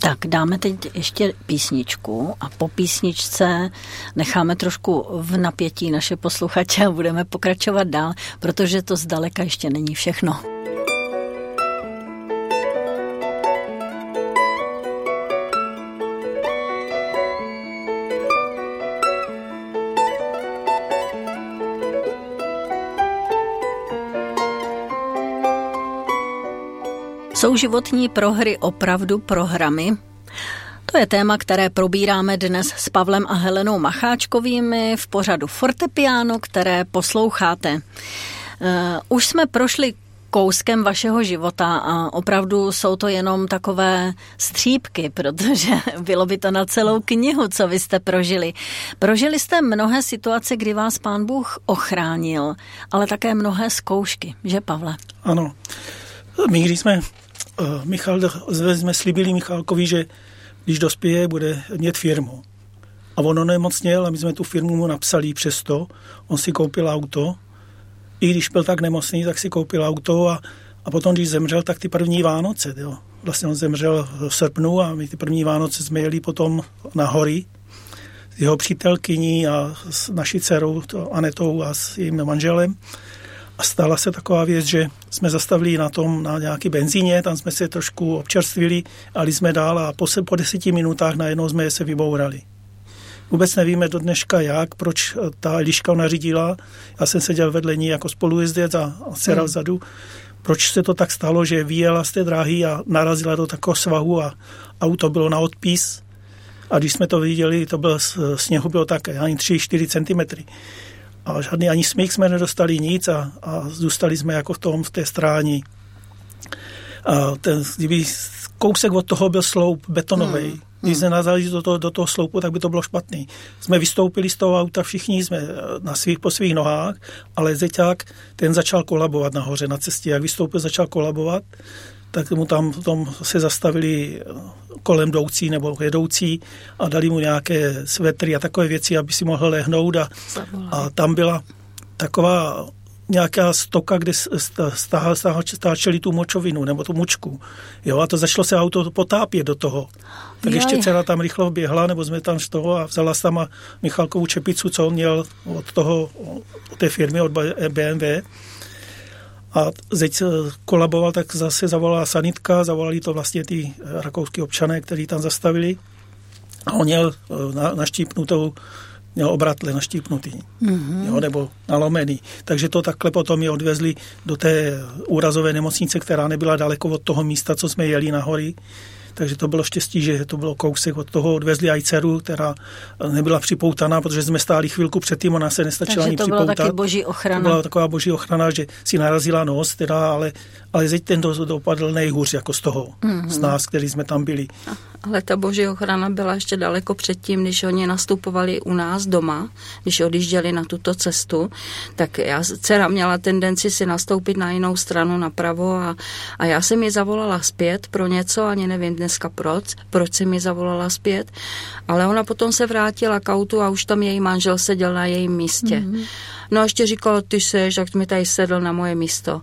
Tak dáme teď ještě písničku a po písničce necháme trošku v napětí naše posluchače a budeme pokračovat dál, protože to zdaleka ještě není všechno. Životní prohry opravdu prohramy? To je téma, které probíráme dnes s Pavlem a Helenou Macháčkovými v pořadu Fortepiano, které posloucháte. Uh, už jsme prošli kouskem vašeho života a opravdu jsou to jenom takové střípky, protože bylo by to na celou knihu, co vy jste prožili. Prožili jste mnohé situace, kdy vás pán Bůh ochránil, ale také mnohé zkoušky, že Pavle? Ano. My, když jsme Eh, Michal, jsme slibili Michalkovi, že když dospěje, bude mít firmu. A ono nemocněl a my jsme tu firmu mu napsali přesto. On si koupil auto. I když byl tak nemocný, tak si koupil auto a, a potom, když zemřel, tak ty první Vánoce. Jo. Vlastně on zemřel v srpnu a my ty první Vánoce jsme jeli potom na hory s jeho přítelkyní a s naší dcerou Anetou a s jejím manželem. A stala se taková věc, že jsme zastavili na tom na nějaký benzíně, tam jsme se trošku občerstvili, ale jsme dál a po, se, po deseti minutách najednou jsme se vybourali. Vůbec nevíme do dneška jak, proč ta liška nařídila. Já jsem seděl vedle ní jako spolujezdec a, dcera hmm. vzadu. Proč se to tak stalo, že vyjela z té dráhy a narazila do takového svahu a auto bylo na odpis. A když jsme to viděli, to bylo, sněhu bylo tak ani 3-4 cm. A žádný ani smích jsme nedostali nic a, a zůstali jsme jako v tom, v té stráni. A ten, kdyby kousek od toho byl sloup betonový, hmm. Když jsme nazali do toho, do toho sloupu, tak by to bylo špatný. Jsme vystoupili z toho auta, všichni jsme eh, na svých, po svých nohách, ale zeťák, ten začal kolabovat nahoře na cestě. Jak vystoupil, začal kolabovat, tak mu tam tom se zastavili kolem jdoucí nebo jedoucí a dali mu nějaké svetry a takové věci, aby si mohl lehnout a, a tam byla taková nějaká stoka, kde stáčeli tu močovinu nebo tu mučku. Jo, a to začalo se auto potápět do toho. Tak ještě dcera tam rychlo běhla, nebo jsme tam z toho a vzala tam Michalkovou čepicu, co on měl od toho, od té firmy, od BMW. A zeď kolaboval, tak zase zavolala sanitka, zavolali to vlastně ty rakouský občané, kteří tam zastavili. A on měl eh, na, naštípnutou měl obratle naštípnutý, mm-hmm. jo, nebo nalomený. Takže to takhle potom je odvezli do té úrazové nemocnice, která nebyla daleko od toho místa, co jsme jeli na hory takže to bylo štěstí, že to bylo kousek od toho, odvezli aj dceru, která nebyla připoutaná, protože jsme stáli chvilku předtím, ona se nestačila takže ani to připoutat. byla taky boží ochrana. To byla taková boží ochrana, že si narazila nos, teda, ale, ale teď ten do, dopadl nejhůř jako z toho, mm-hmm. z nás, kteří jsme tam byli. Ale ta boží ochrana byla ještě daleko předtím, než oni nastupovali u nás doma, když odjížděli na tuto cestu, tak já, dcera měla tendenci si nastoupit na jinou stranu napravo a, a já jsem ji zavolala zpět pro něco, ani nevím dneska proč, proč jsem mi zavolala zpět, ale ona potom se vrátila k autu a už tam její manžel seděl na jejím místě. Mm-hmm. No a ještě říkala, ty seš, jak mi tady sedl na moje místo.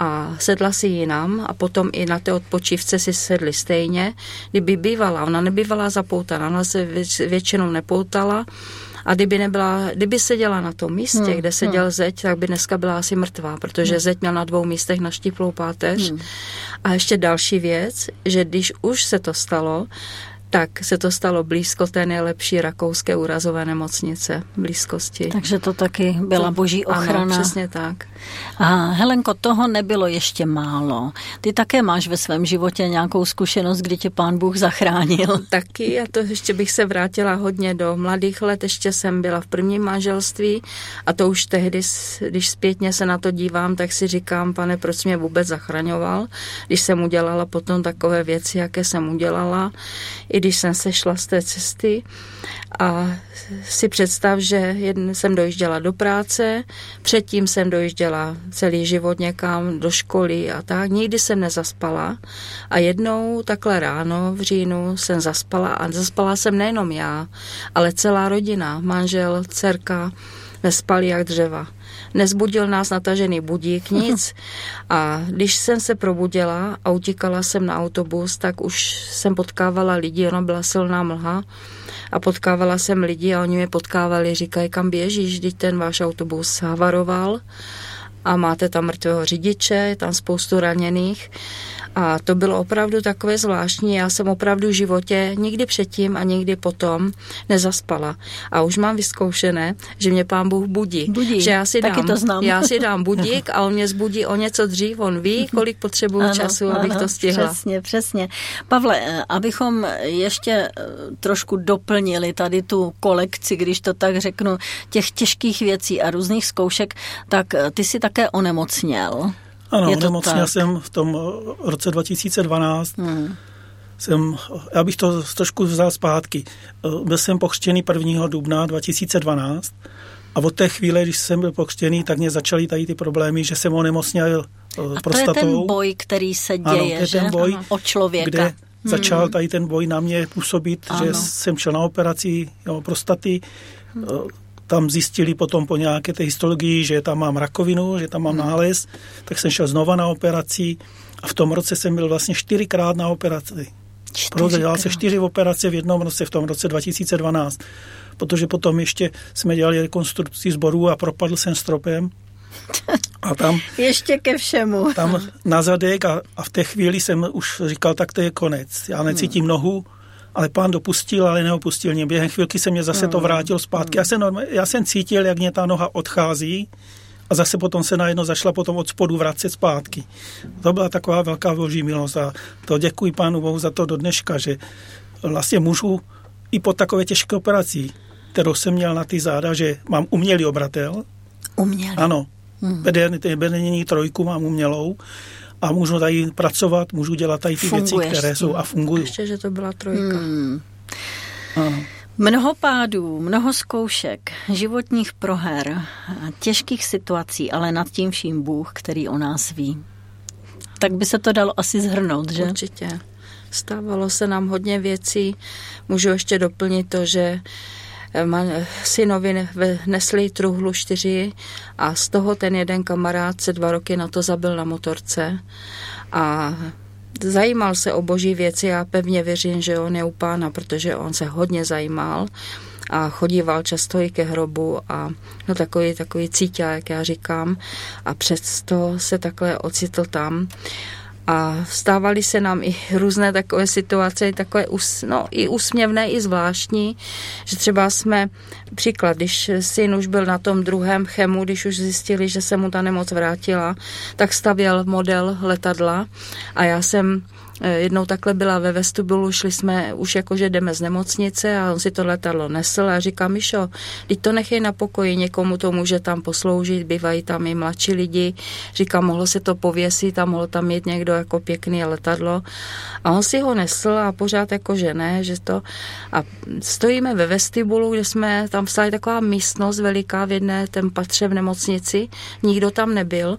A sedla si jinam a potom i na té odpočívce si sedli stejně. Kdyby bývala, ona nebývala zapoutaná, ona se většinou nepoutala, a kdyby, nebyla, kdyby seděla na tom místě, hmm, kde seděl hmm. zeď, tak by dneska byla asi mrtvá, protože hmm. zeď měl na dvou místech naštíplou páteř. Hmm. A ještě další věc, že když už se to stalo, tak se to stalo blízko té nejlepší rakouské úrazové nemocnice blízkosti. Takže to taky byla boží ochrana. Ano, přesně tak. A Helenko, toho nebylo ještě málo. Ty také máš ve svém životě nějakou zkušenost, kdy tě pán Bůh zachránil. Taky, a to ještě bych se vrátila hodně do mladých let. Ještě jsem byla v prvním manželství a to už tehdy, když zpětně se na to dívám, tak si říkám, pane, proč mě vůbec zachraňoval, když jsem udělala potom takové věci, jaké jsem udělala, i když jsem sešla z té cesty a si představ, že jsem dojížděla do práce, předtím jsem dojížděla celý život někam do školy a tak. Nikdy jsem nezaspala a jednou takhle ráno v říjnu jsem zaspala a zaspala jsem nejenom já, ale celá rodina, manžel, dcerka, nespali jak dřeva. Nezbudil nás natažený budík, nic. A když jsem se probudila a utíkala jsem na autobus, tak už jsem potkávala lidi, ono byla silná mlha a potkávala jsem lidi a oni mě potkávali, říkají, kam běžíš, když ten váš autobus havaroval a máte tam mrtvého řidiče, je tam spoustu raněných. A to bylo opravdu takové zvláštní. Já jsem opravdu v životě nikdy předtím a nikdy potom nezaspala. A už mám vyzkoušené, že mě pán Bůh budí. budí. Že já si, Taky dám, to znám. já si dám budík a on mě zbudí o něco dřív. On ví, kolik potřebuju času, ano, abych to stihla. Přesně, přesně. Pavle, eh, abychom ještě eh, trošku doplnili tady tu kolekci, když to tak řeknu, těch těžkých věcí a různých zkoušek, tak eh, ty si také onemocněl. Ano, je nemocněl jsem v tom roce 2012. Hmm. Jsem, já bych to trošku vzal zpátky. Byl jsem pochřtěný 1. dubna 2012 a od té chvíle, když jsem byl pochřtěný, tak mě začaly tady ty problémy, že jsem onemocněl a prostatou. to je ten boj, který se děje, ano, to je že? ten boj, o člověka. Kde hmm. začal tady ten boj na mě působit, ano. že jsem šel na operaci jo, prostaty, hmm tam zjistili potom po nějaké té histologii, že tam mám rakovinu, že tam mám hmm. nález, tak jsem šel znova na operaci a v tom roce jsem byl vlastně čtyřikrát na operaci. Dělal se čtyři operace v jednom roce, v tom roce 2012, protože potom ještě jsme dělali rekonstrukci sboru a propadl jsem stropem A tam, Ještě ke všemu. Tam na zadek a, a v té chvíli jsem už říkal, tak to je konec. Já necítím hmm. nohu, ale pán dopustil, ale neopustil mě. Během chvilky se mě zase to hmm. vrátil zpátky. Já jsem, já jsem cítil, jak mě ta noha odchází a zase potom se najednou zašla potom od spodu vracet zpátky. To byla taková velká boží milost a to děkuji pánu Bohu za to do dneška, že vlastně můžu i po takové těžké operaci, kterou jsem měl na ty záda, že mám umělý obratel. Umělý? Ano. Hmm. Bedení trojku mám umělou a můžu tady pracovat, můžu dělat tady ty Funguješ věci, které jsou a fungují. Ještě, že to byla trojka. Hmm. Ano. Mnoho pádů, mnoho zkoušek, životních proher, těžkých situací, ale nad tím vším Bůh, který o nás ví. Tak by se to dalo asi zhrnout, že? Určitě. Stávalo se nám hodně věcí. Můžu ještě doplnit to, že synovi nesli truhlu čtyři a z toho ten jeden kamarád se dva roky na to zabil na motorce. A zajímal se o boží věci a pevně věřím, že on je u pána, protože on se hodně zajímal a chodíval často i ke hrobu a no takový, takový cítě, jak já říkám. A přesto se takhle ocitl tam a stávaly se nám i různé takové situace, takové us, no, i úsměvné, i zvláštní, že třeba jsme, příklad, když syn už byl na tom druhém chemu, když už zjistili, že se mu ta nemoc vrátila, tak stavěl model letadla a já jsem jednou takhle byla ve vestibulu, šli jsme už jako, že jdeme z nemocnice a on si to letadlo nesl a říká, Mišo, teď to nechej na pokoji, někomu to může tam posloužit, bývají tam i mladší lidi. Říká, mohlo se to pověsit a mohlo tam mít někdo jako pěkný letadlo. A on si ho nesl a pořád jako, že ne, že to... A stojíme ve vestibulu, kde jsme, tam vstali taková místnost veliká v jedné ten patře v nemocnici, nikdo tam nebyl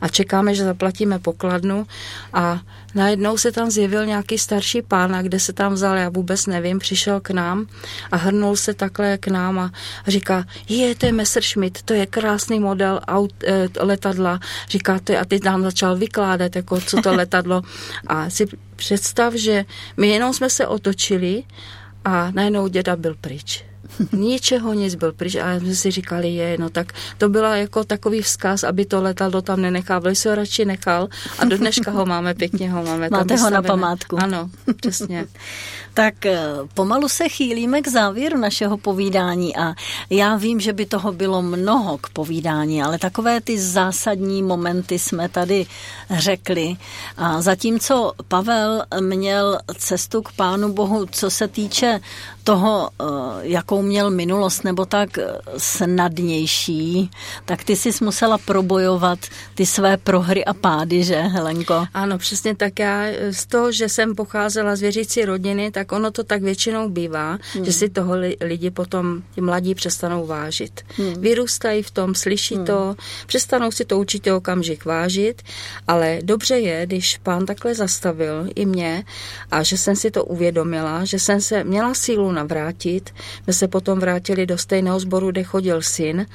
a čekáme, že zaplatíme pokladnu a najednou se tam zjevil nějaký starší pán a kde se tam vzal, já vůbec nevím, přišel k nám a hrnul se takhle k nám a říká, je, to je Messerschmitt, to je krásný model aut, e, letadla, říká to a teď nám začal vykládat, jako co to letadlo a si představ, že my jenom jsme se otočili a najednou děda byl pryč. Ničeho nic byl pryč a jsme si říkali, je, no tak to byla jako takový vzkaz, aby to letadlo tam nenechávali, se ho radši nechal a do dneška ho máme pěkně, ho máme Máte tam ho na památku. Ano, přesně. Tak eh, pomalu se chýlíme k závěru našeho povídání a já vím, že by toho bylo mnoho k povídání, ale takové ty zásadní momenty jsme tady řekli. A zatímco Pavel měl cestu k Pánu Bohu, co se týče toho, eh, jakou měl minulost, nebo tak eh, snadnější, tak ty jsi musela probojovat ty své prohry a pády, že, Helenko? Ano, přesně tak. Já z toho, že jsem pocházela z věřící rodiny, tak ono to tak většinou bývá, hmm. že si toho lidi potom, ti mladí, přestanou vážit. Hmm. Vyrůstají v tom, slyší hmm. to, přestanou si to určitě okamžik vážit, ale dobře je, když pán takhle zastavil i mě a že jsem si to uvědomila, že jsem se měla sílu navrátit. My se potom vrátili do stejného sboru, kde chodil syn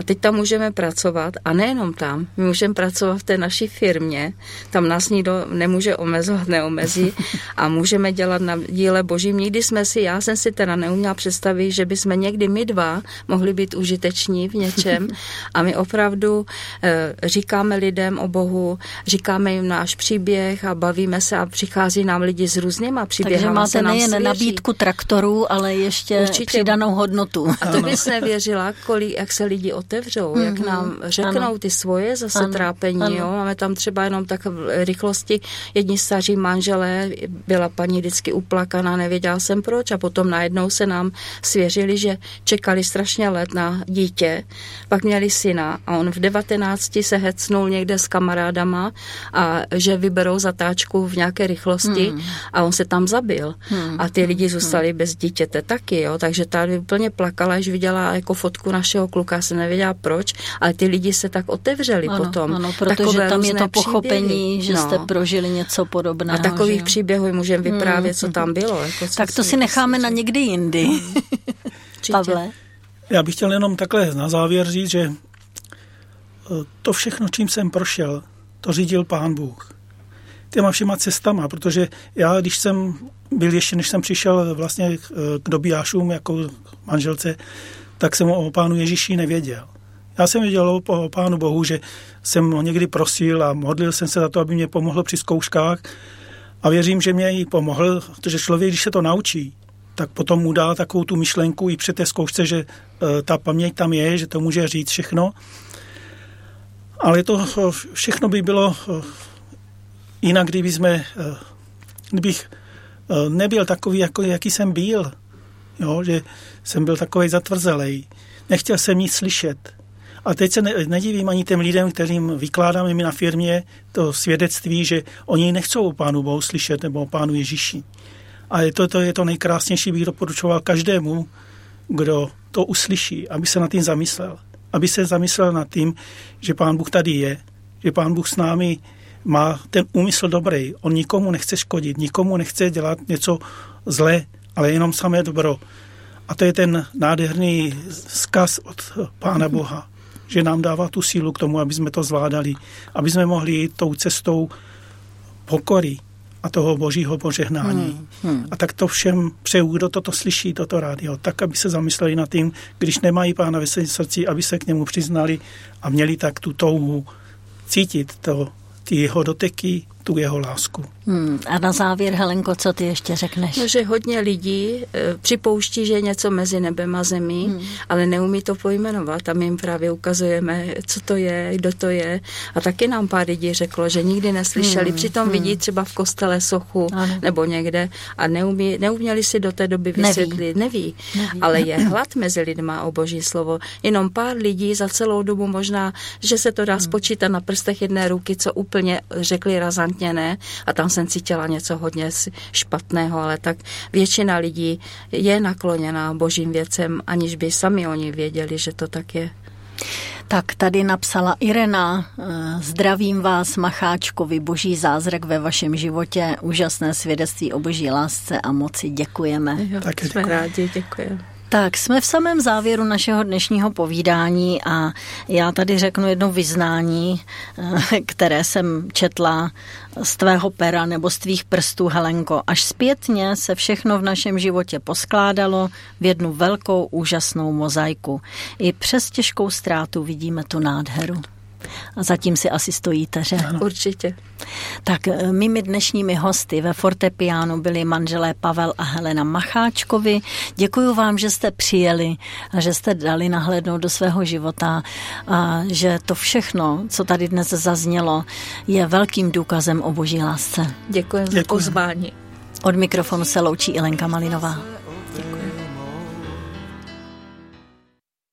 a teď tam můžeme pracovat a nejenom tam, my můžeme pracovat v té naší firmě, tam nás nikdo nemůže omezovat, neomezí a můžeme dělat na díle božím. Nikdy jsme si, já jsem si teda neuměla představit, že bychom někdy my dva mohli být užiteční v něčem a my opravdu e, říkáme lidem o Bohu, říkáme jim náš příběh a bavíme se a přichází nám lidi s různýma příběhy. Takže máte nejen nabídku traktorů, ale ještě Určitě. přidanou hodnotu. A to bys nevěřila, kolik, jak se lidi otevřou, mm-hmm. jak mhm. nám řeknou ano. ty svoje zase ano. trápení. Ano. Jo? Máme tam třeba jenom tak v rychlosti. Jedni staří manželé, byla paní vždycky uplakaná, nevěděla jsem proč a potom najednou se nám svěřili, že čekali strašně let na dítě, pak měli syna a on v 19 se hecnul někde s kamarádama a že vyberou zatáčku v nějaké rychlosti hmm. a on se tam zabil. Hmm. A ty lidi zůstali hmm. bez dítěte taky, jo, takže tady úplně plakala, když viděla jako fotku našeho kluka, se nevěděla proč, ale ty lidi se tak otevřeli ano, potom. Ano, protože Takové tam je to pochopení, příběhy. že no. jste prožili něco podobného. A takových že? příběhů můžeme vyprávět, hmm. co tam bylo. Jako tak to si necháme na někdy jindy. Pavle? Já bych chtěl jenom takhle na závěr říct, že e, to všechno, čím jsem prošel, to řídil pán Bůh. Těma všema cestama, protože já, když jsem byl ještě, než jsem přišel vlastně k e, dobijášům jako manželce, tak jsem o pánu Ježíši nevěděl. Já jsem věděl po Pánu Bohu, že jsem ho někdy prosil a modlil jsem se za to, aby mě pomohl při zkouškách a věřím, že mě i pomohl, protože člověk, když se to naučí, tak potom mu dá takovou tu myšlenku i při té zkoušce, že e, ta paměť tam je, že to může říct všechno. Ale to e, všechno by bylo e, jinak, kdyby jsme, kdybych nebyl takový, jako, jaký jsem byl. Jo, že jsem byl takový zatvrzelej. Nechtěl jsem nic slyšet. A teď se nedivím ani těm lidem, kterým vykládáme my na firmě to svědectví, že oni nechcou o Pánu Bohu slyšet nebo o Pánu Ježíši. A je to, to, je to nejkrásnější, bych doporučoval každému, kdo to uslyší, aby se nad tím zamyslel. Aby se zamyslel nad tím, že Pán Bůh tady je, že Pán Bůh s námi má ten úmysl dobrý. On nikomu nechce škodit, nikomu nechce dělat něco zlé, ale jenom samé dobro. A to je ten nádherný zkaz od Pána Boha, že nám dává tu sílu k tomu, aby jsme to zvládali, aby jsme mohli jít tou cestou pokory, a toho božího požehnání. Hmm, hmm. A tak to všem přeju, kdo toto slyší, toto rádio, tak, aby se zamysleli nad tím, když nemají pána ve svém srdci, aby se k němu přiznali a měli tak tu touhu cítit to, ty jeho doteky, tu jeho lásku. Hmm. A na závěr, Helenko, co ty ještě řekneš? No, že hodně lidí e, připouští, že je něco mezi nebem a zemí, hmm. ale neumí to pojmenovat a my jim právě ukazujeme, co to je, kdo to je. A taky nám pár lidí řeklo, že nikdy neslyšeli, hmm. přitom hmm. vidí třeba v kostele sochu ano. nebo někde a neumí, neuměli si do té doby vysvětlit. Neví. Neví. Neví. Ale je hlad mezi lidma o boží slovo. Jenom pár lidí za celou dobu možná, že se to dá hmm. spočítat na prstech jedné ruky, co úplně řekli razantně ne. A tam jsem cítila něco hodně špatného, ale tak většina lidí je nakloněná božím věcem, aniž by sami oni věděli, že to tak je. Tak tady napsala Irena, eh, zdravím vás Macháčkovi, boží zázrak ve vašem životě, úžasné svědectví o boží lásce a moci, děkujeme. Jo, tak jsme rádi, děkujeme. Tak jsme v samém závěru našeho dnešního povídání a já tady řeknu jedno vyznání, eh, které jsem četla z tvého pera nebo z tvých prstů, Helenko. Až zpětně se všechno v našem životě poskládalo v jednu velkou úžasnou mozaiku. I přes těžkou ztrátu vidíme tu nádheru. A zatím si asi stojíte, že? Ano. Určitě. Tak eh, mými dnešními hosty ve fortepiánu byli manželé Pavel a Helena Macháčkovi. Děkuji vám, že jste přijeli a že jste dali nahlédnout do svého života a že to všechno, co tady dnes zaznělo, je velkým důkazem o boží lásce. Děkuji za pozvání. Od mikrofonu se loučí Ilenka Malinová.